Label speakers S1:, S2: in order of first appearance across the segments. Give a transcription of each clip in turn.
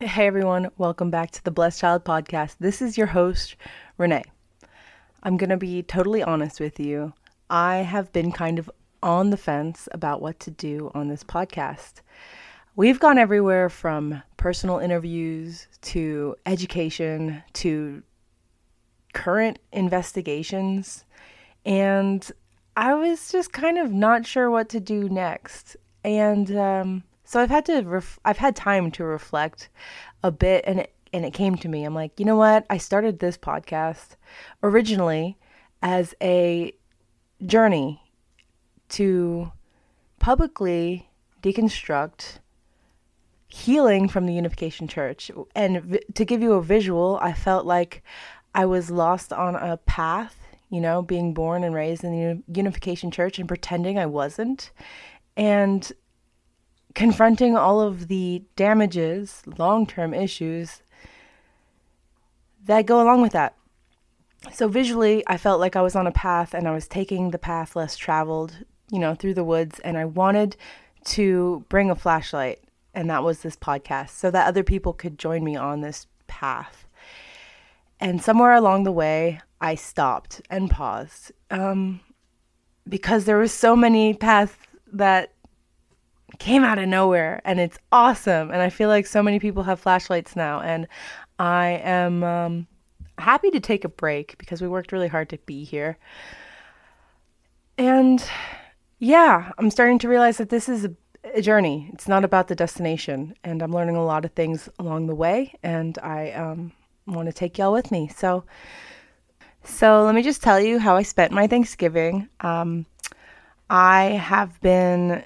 S1: Hey everyone, welcome back to the Blessed Child Podcast. This is your host, Renee. I'm going to be totally honest with you. I have been kind of on the fence about what to do on this podcast. We've gone everywhere from personal interviews to education to current investigations, and I was just kind of not sure what to do next. And um, so I've had to ref- I've had time to reflect a bit and it, and it came to me. I'm like, you know what? I started this podcast originally as a journey to publicly deconstruct healing from the Unification Church. And to give you a visual, I felt like I was lost on a path, you know, being born and raised in the Unification Church and pretending I wasn't. And confronting all of the damages, long term issues that go along with that. So visually, I felt like I was on a path and I was taking the path less traveled, you know, through the woods. And I wanted to bring a flashlight, and that was this podcast, so that other people could join me on this path. And somewhere along the way, I stopped and paused um, because there were so many paths that came out of nowhere and it's awesome. And I feel like so many people have flashlights now. And I am um, happy to take a break because we worked really hard to be here. And yeah, I'm starting to realize that this is a, a journey. It's not about the destination. And I'm learning a lot of things along the way. And I um, want to take y'all with me. So, so let me just tell you how I spent my Thanksgiving. Um, I have been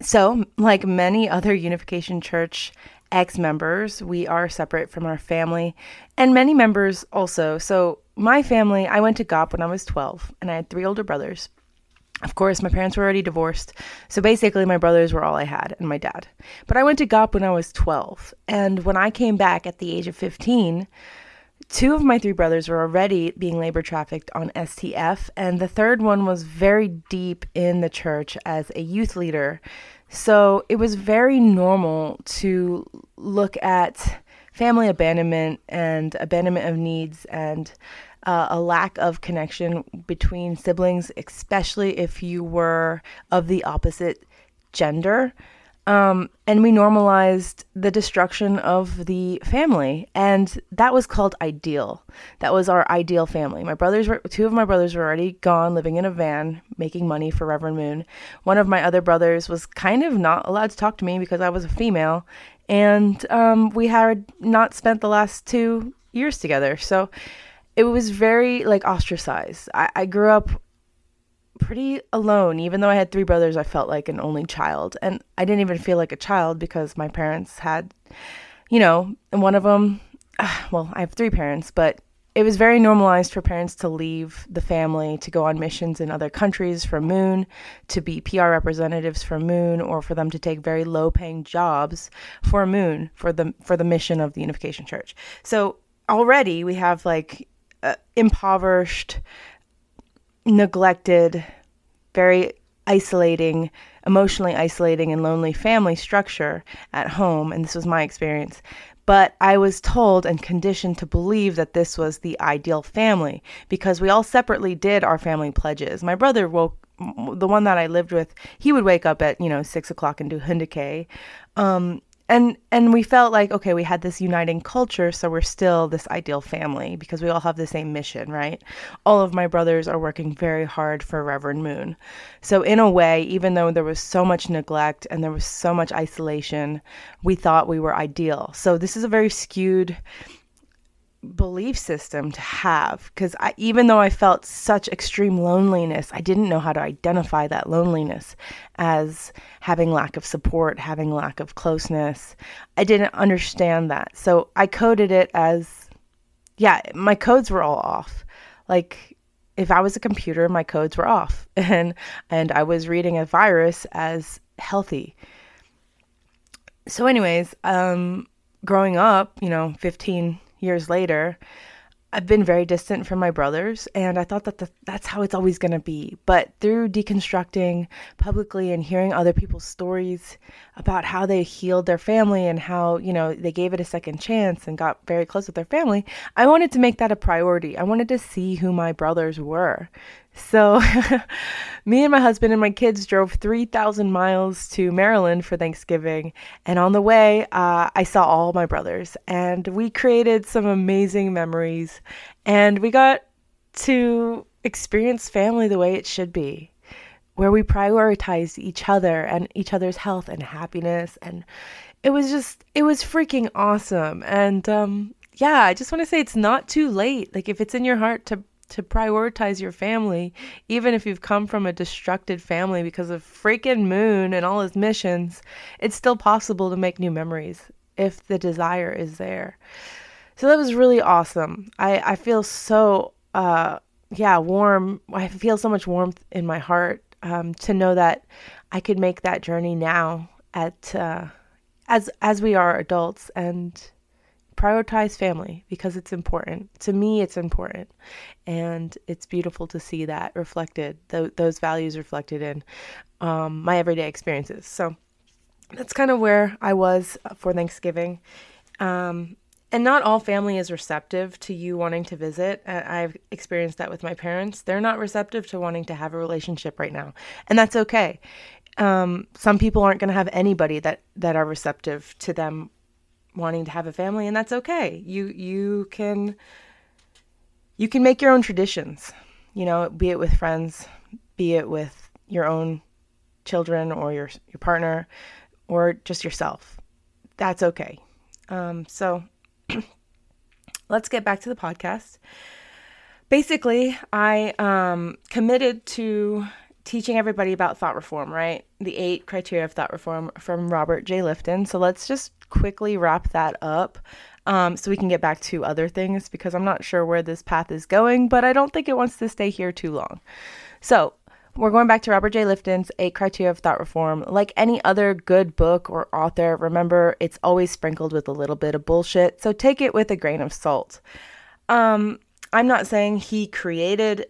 S1: so, like many other Unification Church ex members, we are separate from our family and many members also. So, my family, I went to GOP when I was 12 and I had three older brothers. Of course, my parents were already divorced. So basically, my brothers were all I had and my dad. But I went to GOP when I was 12. And when I came back at the age of 15, two of my three brothers were already being labor trafficked on STF, and the third one was very deep in the church as a youth leader. So it was very normal to look at family abandonment and abandonment of needs and uh, a lack of connection between siblings, especially if you were of the opposite gender. Um, and we normalized the destruction of the family, and that was called ideal. That was our ideal family. My brothers were two of my brothers were already gone, living in a van, making money for Reverend Moon. One of my other brothers was kind of not allowed to talk to me because I was a female, and um, we had not spent the last two years together. So it was very like ostracized. I, I grew up pretty alone. Even though I had three brothers, I felt like an only child. And I didn't even feel like a child because my parents had, you know, and one of them, well, I have three parents, but it was very normalized for parents to leave the family to go on missions in other countries for Moon, to be PR representatives for Moon, or for them to take very low paying jobs for Moon for the for the mission of the Unification Church. So already we have like uh, impoverished neglected, very isolating, emotionally isolating, and lonely family structure at home. And this was my experience. But I was told and conditioned to believe that this was the ideal family because we all separately did our family pledges. My brother woke, the one that I lived with, he would wake up at, you know, six o'clock and do Hoondokhae. Um, and and we felt like okay we had this uniting culture so we're still this ideal family because we all have the same mission right? All of my brothers are working very hard for reverend moon. So in a way even though there was so much neglect and there was so much isolation we thought we were ideal. So this is a very skewed belief system to have because even though I felt such extreme loneliness, I didn't know how to identify that loneliness as having lack of support, having lack of closeness. I didn't understand that. So I coded it as yeah, my codes were all off. Like if I was a computer, my codes were off and and I was reading a virus as healthy. So anyways, um growing up, you know, 15 years later, I've been very distant from my brothers, and I thought that the, that's how it's always going to be. But through deconstructing publicly and hearing other people's stories about how they healed their family and how, you know, they gave it a second chance and got very close with their family, I wanted to make that a priority. I wanted to see who my brothers were. So, me and my husband and my kids drove 3,000 miles to Maryland for Thanksgiving. And on the way, uh, I saw all my brothers and we created some amazing memories. And we got to experience family the way it should be, where we prioritized each other and each other's health and happiness. And it was just, it was freaking awesome. And, um, yeah, I just want to say it's not too late. Like, if it's in your heart to to prioritize your family, even if you've come from a destructed family because of freaking Moon and all his missions, it's still possible to make new memories if the desire is there. So that was really awesome. I, I feel so, uh, yeah, warm. I feel so much warmth in my heart um, to know that I could make that journey now at uh, as as we are adults and prioritize family because it's important. To me, it's important. And it's beautiful to see that reflected, th- those values reflected in um, my everyday experiences. So that's kind of where I was for Thanksgiving. Um, and not all family is receptive to you wanting to visit. I've experienced that with my parents. They're not receptive to wanting to have a relationship right now. And that's okay. Um, some people aren't going to have anybody that, that are receptive to them wanting to have a family and that's okay. You you can you can make your own traditions. You know, be it with friends, be it with your own children or your your partner or just yourself. That's okay. Um, so let's get back to the podcast. Basically, I um, committed to teaching everybody about thought reform, right? The eight criteria of thought reform from Robert J. Lifton. So let's just quickly wrap that up um, so we can get back to other things because I'm not sure where this path is going, but I don't think it wants to stay here too long. So, we're going back to Robert J. Lifton's Eight Criteria of Thought Reform. Like any other good book or author, remember it's always sprinkled with a little bit of bullshit, so take it with a grain of salt. Um, I'm not saying he created,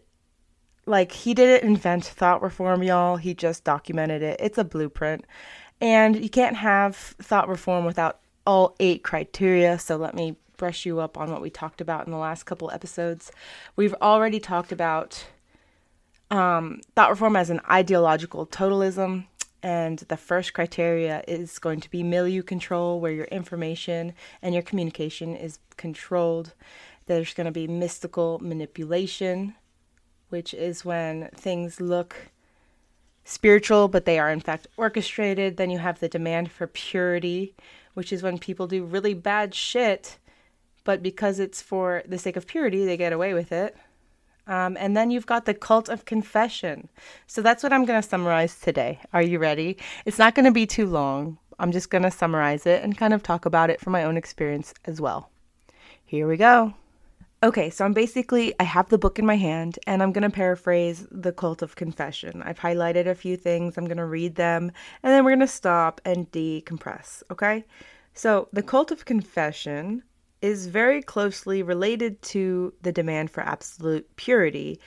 S1: like, he didn't invent thought reform, y'all. He just documented it. It's a blueprint. And you can't have thought reform without all eight criteria. So let me brush you up on what we talked about in the last couple episodes. We've already talked about um, thought reform as an ideological totalism. And the first criteria is going to be milieu control, where your information and your communication is controlled. There's going to be mystical manipulation, which is when things look spiritual, but they are in fact orchestrated. Then you have the demand for purity, which is when people do really bad shit, but because it's for the sake of purity, they get away with it. Um, and then you've got the cult of confession. So that's what I'm going to summarize today. Are you ready? It's not going to be too long. I'm just going to summarize it and kind of talk about it from my own experience as well. Here we go. Okay, so I'm basically, I have the book in my hand and I'm going to paraphrase The Cult of Confession. I've highlighted a few things, I'm going to read them, and then we're going to stop and decompress, okay? So, The Cult of Confession is very closely related to the demand for absolute purity.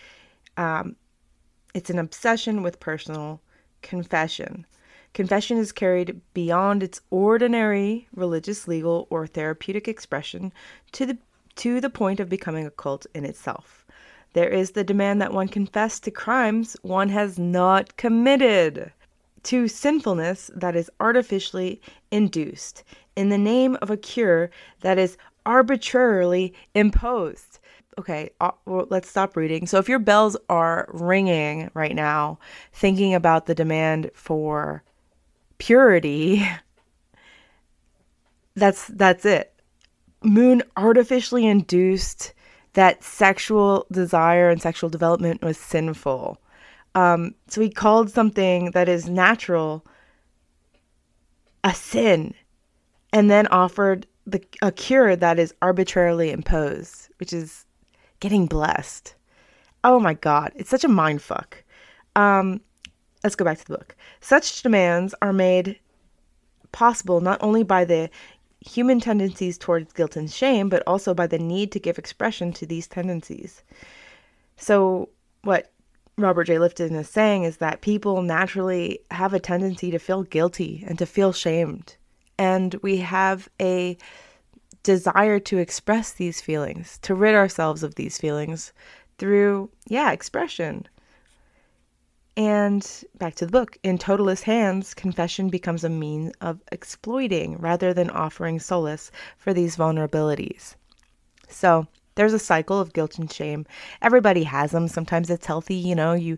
S1: Um, it's an obsession with personal confession. Confession is carried beyond its ordinary religious, legal, or therapeutic expression to the to the point of becoming a cult in itself. There is the demand that one confess to crimes one has not committed, to sinfulness that is artificially induced, in the name of a cure that is arbitrarily imposed. Okay, uh, well, let's stop reading. So, if your bells are ringing right now, thinking about the demand for purity, that's that's it. Moon artificially induced that sexual desire and sexual development was sinful. Um, so he called something that is natural a sin and then offered the, a cure that is arbitrarily imposed, which is getting blessed. Oh my God, it's such a mind fuck. Um, let's go back to the book. Such demands are made possible not only by the human tendencies towards guilt and shame, but also by the need to give expression to these tendencies. So, what Robert J. Lifton is saying is that people naturally have a tendency to feel guilty and to feel shamed. And we have a desire to express these feelings, to rid ourselves of these feelings through, yeah, expression. And back to the book. In totalist hands, confession becomes a means of exploiting rather than offering solace for these vulnerabilities. So, there's a cycle of guilt and shame. Everybody has them. Sometimes it's healthy, you know, you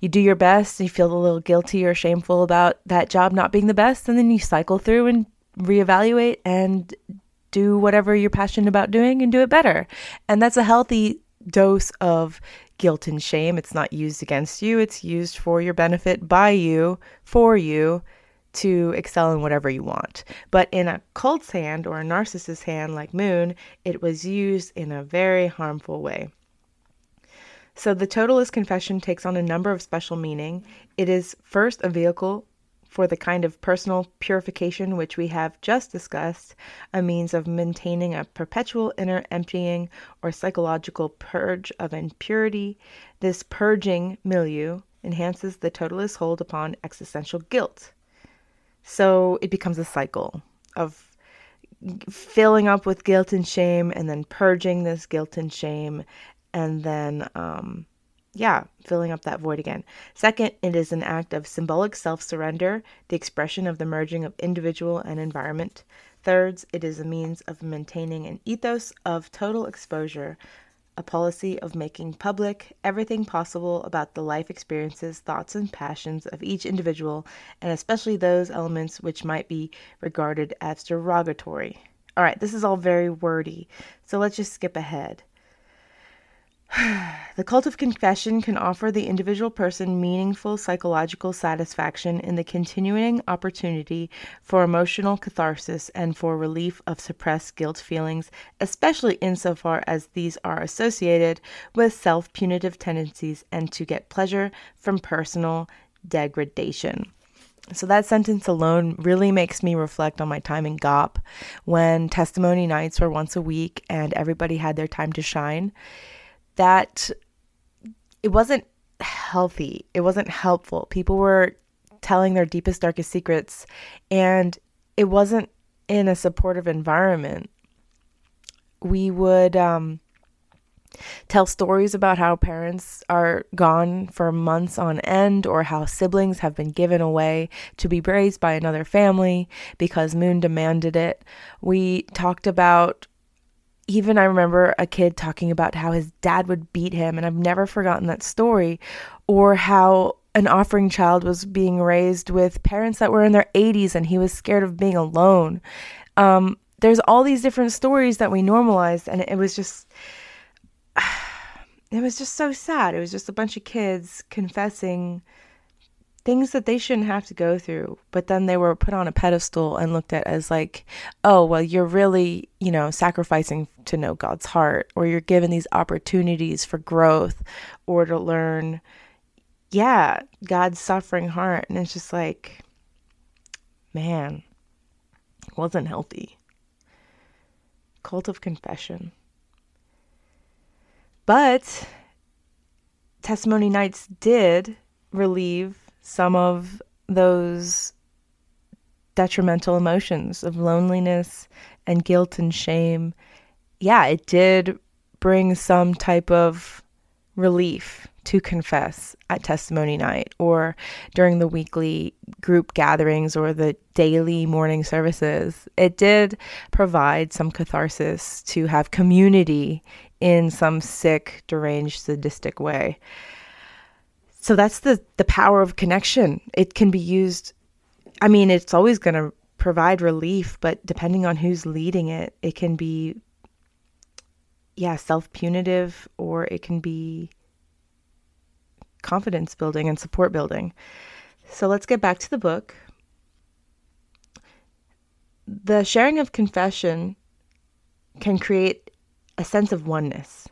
S1: you do your best, you feel a little guilty or shameful about that job not being the best, and then you cycle through and reevaluate and do whatever you're passionate about doing and do it better. And that's a healthy dose of guilt and shame. It's not used against you, it's used for your benefit by you, for you to excel in whatever you want. But in a cult's hand or a narcissist's hand like Moon, it was used in a very harmful way. So the totalist confession takes on a number of special meaning. It is first a vehicle for the kind of personal purification which we have just discussed, a means of maintaining a perpetual inner emptying or psychological purge of impurity. This purging milieu enhances the totalist hold upon existential guilt. So it becomes a cycle of filling up with guilt and shame and then purging this guilt and shame and then um, yeah, filling up that void again. Second, it is an act of symbolic self surrender, the expression of the merging of individual and environment. Thirds, it is a means of maintaining an ethos of total exposure, a policy of making public everything possible about the life experiences, thoughts, and passions of each individual, and especially those elements which might be regarded as derogatory. All right, this is all very wordy, so let's just skip ahead. the cult of confession can offer the individual person meaningful psychological satisfaction in the continuing opportunity for emotional catharsis and for relief of suppressed guilt feelings, especially insofar as these are associated with self punitive tendencies and to get pleasure from personal degradation. So that sentence alone really makes me reflect on my time in GOP when testimony nights were once a week and everybody had their time to shine that it wasn't healthy. It wasn't helpful. People were telling their deepest, darkest secrets, and it wasn't in a supportive environment. We would um, tell stories about how parents are gone for months on end, or how siblings have been given away to be raised by another family because Moon demanded it. We talked about even I remember a kid talking about how his dad would beat him, and I've never forgotten that story, or how an offering child was being raised with parents that were in their 80s and he was scared of being alone. Um, there's all these different stories that we normalized, and it was just. It was just so sad. It was just a bunch of kids confessing things that they shouldn't have to go through but then they were put on a pedestal and looked at as like oh well you're really you know sacrificing to know god's heart or you're given these opportunities for growth or to learn yeah god's suffering heart. And it's just like man wasn't healthy. Cult of confession. But testimony nights did relieve some of those detrimental emotions of loneliness and guilt and shame, yeah, it did bring some type of relief to confess at testimony night or during the weekly group gatherings or the daily morning services. It did provide some catharsis to have community in some sick, deranged, sadistic way. So that's the the power of connection. It can be used I mean, it's always going to provide relief, but depending on who's leading it, it can be yeah, self-punitive or it can be confidence building and support building. So let's get back to the book. The sharing of confession can create a sense of oneness,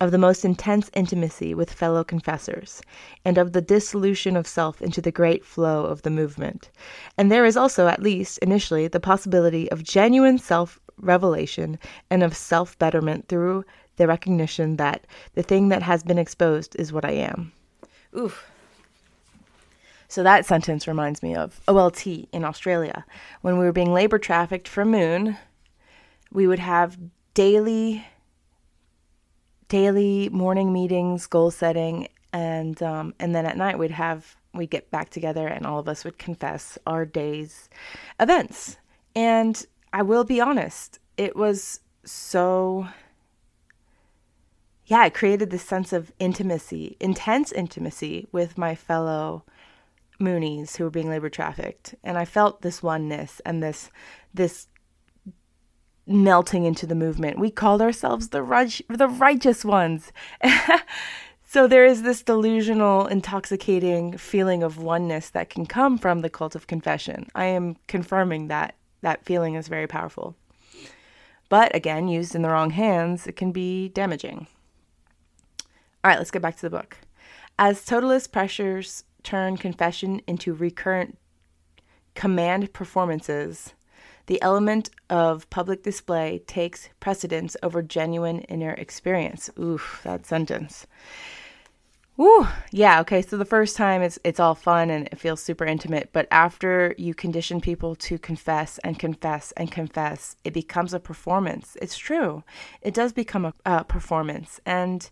S1: of the most intense intimacy with fellow confessors, and of the dissolution of self into the great flow of the movement. And there is also, at least initially, the possibility of genuine self revelation and of self betterment through the recognition that the thing that has been exposed is what I am. Oof. So that sentence reminds me of OLT in Australia. When we were being labor trafficked from Moon, we would have daily daily morning meetings, goal setting, and um, and then at night we'd have we'd get back together and all of us would confess our day's events. And I will be honest, it was so yeah, it created this sense of intimacy, intense intimacy with my fellow Moonies who were being labor trafficked. And I felt this oneness and this this melting into the movement. We called ourselves the the righteous ones. so there is this delusional, intoxicating feeling of oneness that can come from the cult of confession. I am confirming that that feeling is very powerful. But again, used in the wrong hands, it can be damaging. All right, let's get back to the book. As totalist pressures turn confession into recurrent command performances, the element of public display takes precedence over genuine inner experience. Oof, that sentence. Ooh, yeah, okay. So the first time it's it's all fun and it feels super intimate, but after you condition people to confess and confess and confess, it becomes a performance. It's true. It does become a, a performance. And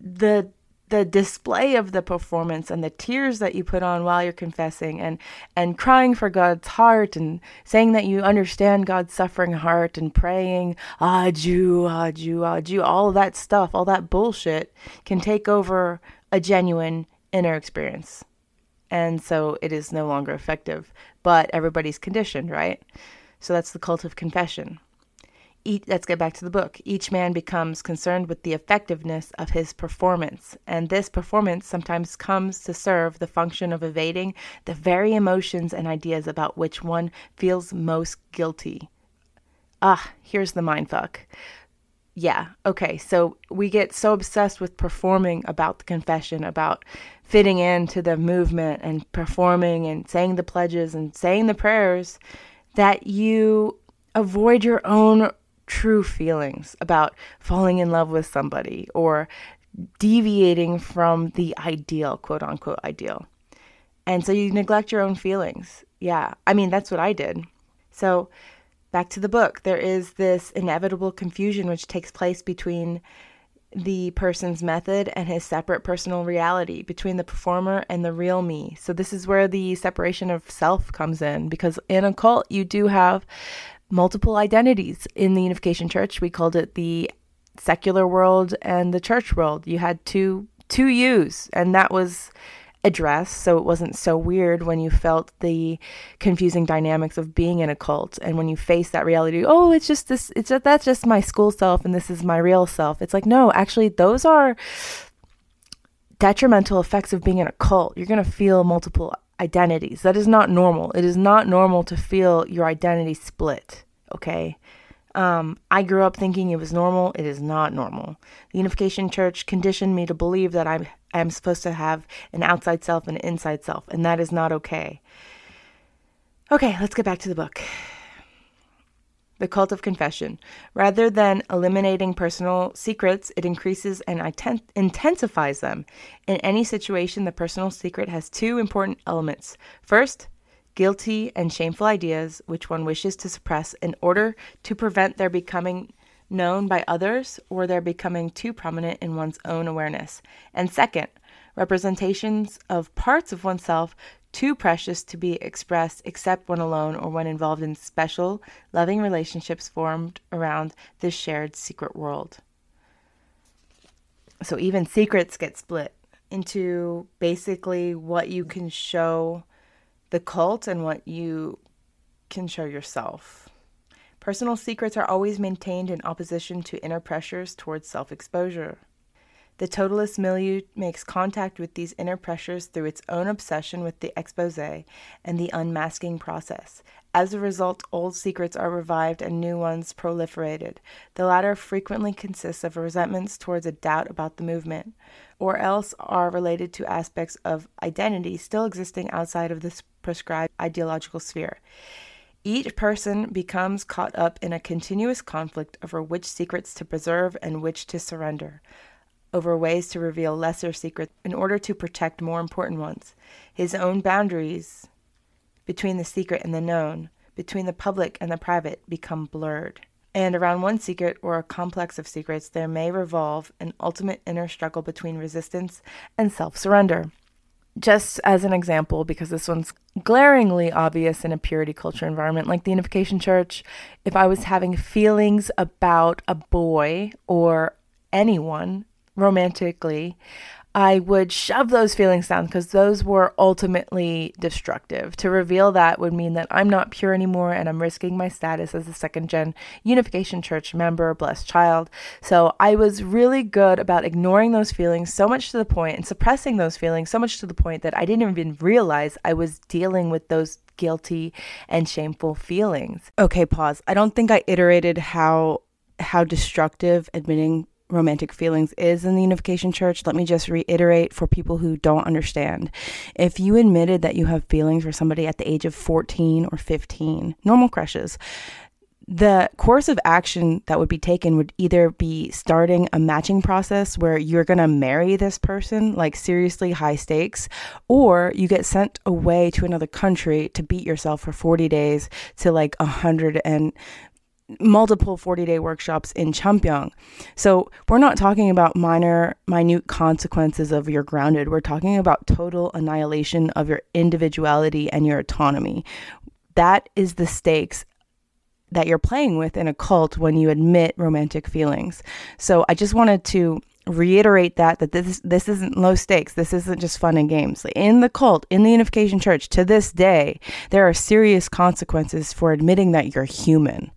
S1: the the display of the performance and the tears that you put on while you're confessing and and crying for God's heart and saying that you understand God's suffering heart and praying Jew ah Jew all that stuff all that bullshit can take over a genuine inner experience. And so it is no longer effective but everybody's conditioned right? So that's the cult of confession each, let's get back to the book. Each man becomes concerned with the effectiveness of his performance, and this performance sometimes comes to serve the function of evading the very emotions and ideas about which one feels most guilty. Ah, here's the mind fuck. Yeah, okay, so we get so obsessed with performing about the confession, about fitting into the movement and performing and saying the pledges and saying the prayers that you avoid your own true feelings about falling in love with somebody or deviating from the ideal, quote unquote, ideal. And so you neglect your own feelings. Yeah, I mean, that's what I did. So back to the book, there is this inevitable confusion which takes place between the person's method and his separate personal reality, between the performer and the real me. So, this is where the separation of self comes in because in a cult, you do have multiple identities in the Unification Church. We called it the secular world and the church world. You had two two yous, and that was addressed, so it wasn't so weird when you felt the confusing dynamics of being in a cult and when you face that reality oh it's just this it's just, that's just my school self and this is my real self it's like no actually those are detrimental effects of being in a cult you're to feel multiple identities. That is not normal. It is not normal to feel your identity split, okay? Um, I grew up thinking it was normal. It is not normal. The Unification Church conditioned me to believe that I'm, I'm supposed to have an outside self and an inside self, and that is not okay. Okay, let's get back to the book the cult of confession. Rather than eliminating personal secrets, it increases and intensifies them. In any situation, the personal secret has two important elements. First, guilty and shameful ideas which one wishes to suppress in order to prevent their becoming known by others or their becoming too prominent in one's own awareness. And second, representations of parts of oneself too precious to be expressed except when alone or when involved in special, loving relationships formed around this shared secret world. So even secrets get split into basically what you can show the cult and what you can show yourself. Personal secrets are always maintained in opposition to inner pressures towards self exposure. The totalist milieu makes contact with these inner pressures through its own obsession with the expose and the unmasking process. As a result, old secrets are revived and new ones proliferated. The latter frequently consists of resentments towards a doubt about the movement, or else are related to aspects of identity still existing outside of this prescribed ideological sphere. Each person becomes caught up in a continuous conflict over which secrets to preserve and which to surrender over ways to reveal lesser secrets in order to protect more important ones. His own boundaries between the secret and the known, between the public and the private, become blurred. And around one secret or a complex of secrets, there may revolve an ultimate inner struggle between resistance and self surrender. Just as an example, because this one's glaringly obvious in a purity culture environment like the Unification Church, if I was having feelings about a boy or anyone romantically, I would shove those feelings down because those were ultimately destructive. To reveal that would mean that I'm not pure anymore and I'm risking my status as a second gen Unification Church member, blessed child. So I was really good about ignoring those feelings so much to the point and suppressing those feelings so much to the point that I didn't even realize I was dealing with those guilty and shameful feelings. Okay, pause. I don't think I iterated how how destructive admitting romantic feelings is in the Unification Church, let me just reiterate for people who don't understand. If you admitted that you have feelings for somebody at the age of 14 or 15, normal crushes, the course of action that would be taken would either be starting a matching process where you're going to marry this person, like seriously high stakes, or you get sent away to another country to beat yourself for 40 days to like 100 and multiple 40 day workshops in Cheongpyeong. So we're not talking about minor, minute consequences of your grounded. We're talking about total annihilation of your individuality and your autonomy. That is the stakes that you're playing with in a cult when you admit romantic feelings. So I just wanted to reiterate that that this this isn't low stakes. This isn't just fun and games. In the cult, in the Unification Church, to this day, there are serious consequences for admitting that you're human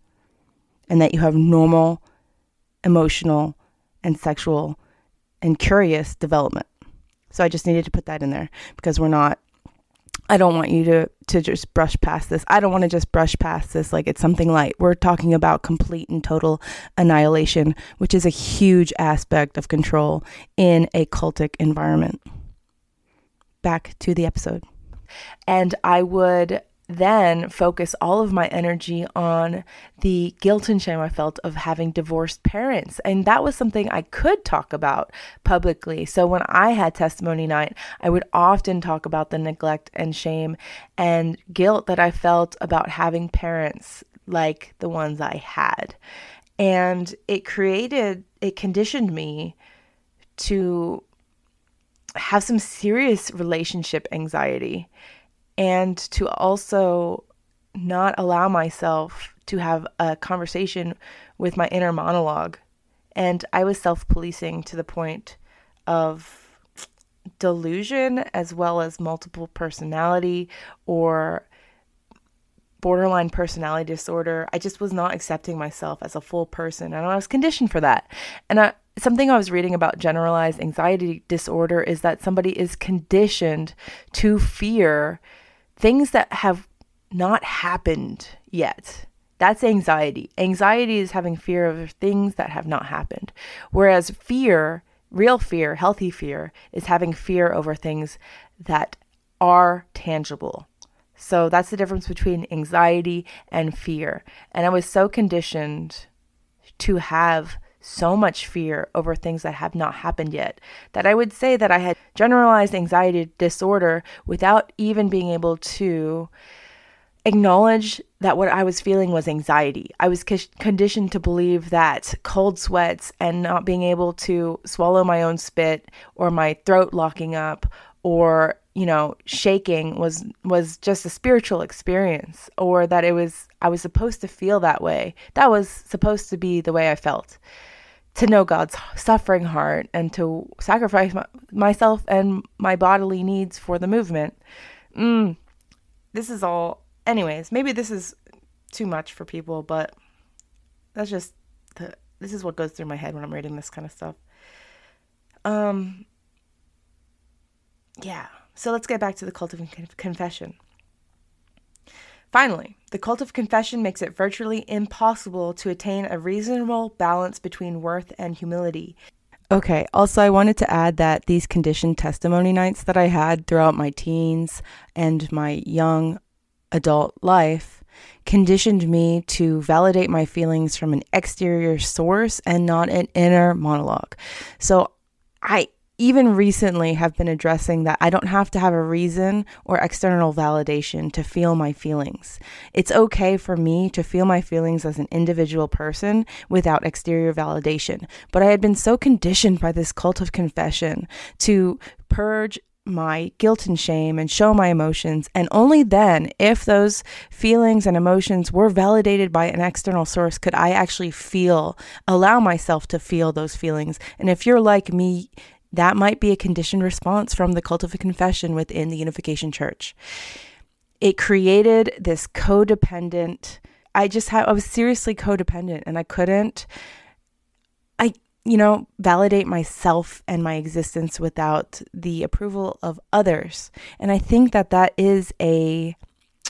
S1: and that you have normal emotional and sexual and curious development. So I just needed to put that in there because we're not I don't want you to to just brush past this. I don't want to just brush past this like it's something light. We're talking about complete and total annihilation, which is a huge aspect of control in a cultic environment. Back to the episode. And I would then focus all of my energy on the guilt and shame I felt of having divorced parents. And that was something I could talk about publicly. So when I had testimony night, I would often talk about the neglect and shame and guilt that I felt about having parents like the ones I had. And it created, it conditioned me to have some serious relationship anxiety and to also not allow myself to have a conversation with my inner monologue. And I was self policing to the point of delusion as well as multiple personality or borderline personality disorder. I just was not accepting myself as a full person and I was conditioned for that. And I, something I was reading about generalized anxiety disorder is that somebody is conditioned to fear things that have not happened yet. That's anxiety. Anxiety is having fear of things that have not happened. Whereas fear, real fear, healthy fear, is having fear over things that are tangible. So that's the difference between anxiety and fear. And I was so conditioned to have so much fear over things that have not happened yet that I would say that I had generalized anxiety disorder without even being able to acknowledge that what I was feeling was anxiety. I was conditioned to believe that cold sweats and not being able to swallow my own spit or my throat locking up or you know shaking was was just a spiritual experience or that it was I was supposed to feel that way. That was supposed to be the way I felt to know God's suffering heart and to sacrifice my, myself and my bodily needs for the movement. Mm, this is all, anyways, maybe this is too much for people, but that's just the, this is what goes through my head when I'm reading this kind of stuff. Um, yeah. So let's get back to the cult of confession. Finally, the cult of confession makes it virtually impossible to attain a reasonable balance between worth and humility. Okay, also, I wanted to add that these conditioned testimony nights that I had throughout my teens and my young adult life conditioned me to validate my feelings from an exterior source and not an inner monologue. So I even recently have been addressing that I don't have to have a reason or external validation to feel my feelings. It's okay for me to feel my feelings as an individual person without exterior validation. But I had been so conditioned by this cult of confession to purge my guilt and shame and show my emotions. And only then, if those feelings and emotions were validated by an external source, could I actually feel, allow myself to feel those feelings. And if you're like me, that might be a conditioned response from the cult of confession within the Unification Church. It created this codependent, I just had, I was seriously codependent and I couldn't, I you know, validate myself and my existence without the approval of others. And I think that that is a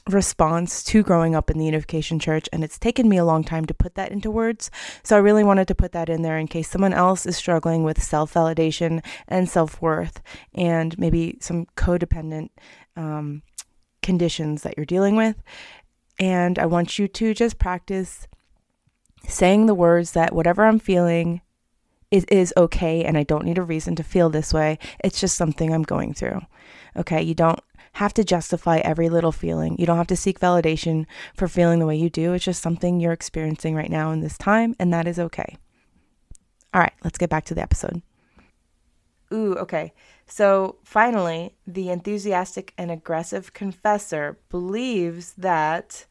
S1: response to growing up in the Unification Church, and it's taken me a long time to put that into words. So I really wanted to put that in there in case someone else is struggling with self validation and self worth, and maybe some codependent um, conditions that you're dealing with. And I want you to just practice saying the words that whatever I'm feeling, it is okay and I don't need a reason to feel this way. It's just something I'm going through. Okay, you don't have to justify every little feeling. You don't have to seek validation for feeling the way you do. It's just something you're experiencing right now in this time, and that is okay. All right, let's get back to the episode. Ooh, okay. So finally, the enthusiastic and aggressive confessor believes that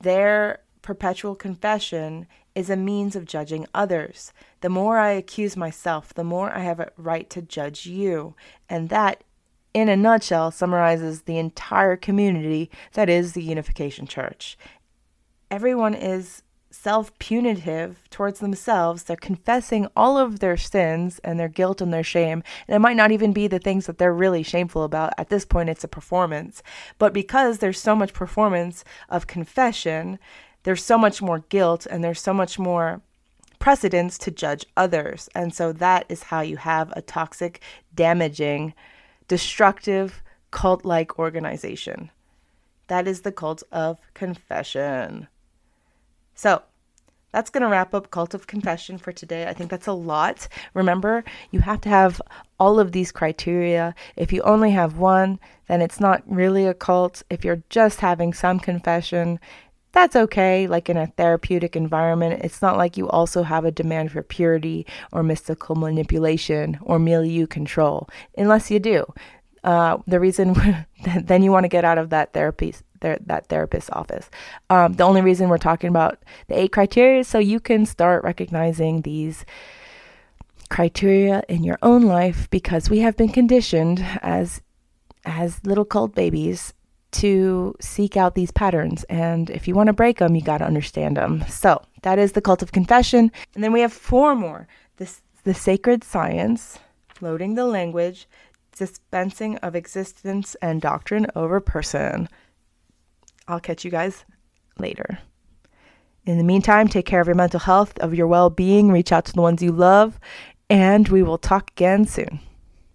S1: their perpetual confession is a means of judging others. The more I accuse myself, the more I have a right to judge you. And that, in a nutshell, summarizes the entire community that is the Unification Church. Everyone is self punitive towards themselves. They're confessing all of their sins and their guilt and their shame. And it might not even be the things that they're really shameful about. At this point, it's a performance. But because there's so much performance of confession, there's so much more guilt and there's so much more precedence to judge others. And so that is how you have a toxic, damaging, destructive, cult like organization. That is the cult of confession. So, that's going to wrap up Cult of Confession for today. I think that's a lot. Remember, you have to have all of these criteria. If you only have one, then it's not really a cult. If you're just having some confession, that's okay, like in a therapeutic environment. It's not like you also have a demand for purity or mystical manipulation or milieu control, unless you do. Uh, the reason then you want to get out of that therapy that therapist's office. Um, the only reason we're talking about the eight criteria is so you can start recognizing these criteria in your own life because we have been conditioned as as little cult babies to seek out these patterns. And if you want to break them, you got to understand them. So that is the cult of confession. And then we have four more this, the sacred science, loading the language, dispensing of existence and doctrine over person. I'll catch you guys later. In the meantime, take care of your mental health, of your well being, reach out to the ones you love, and we will talk again soon.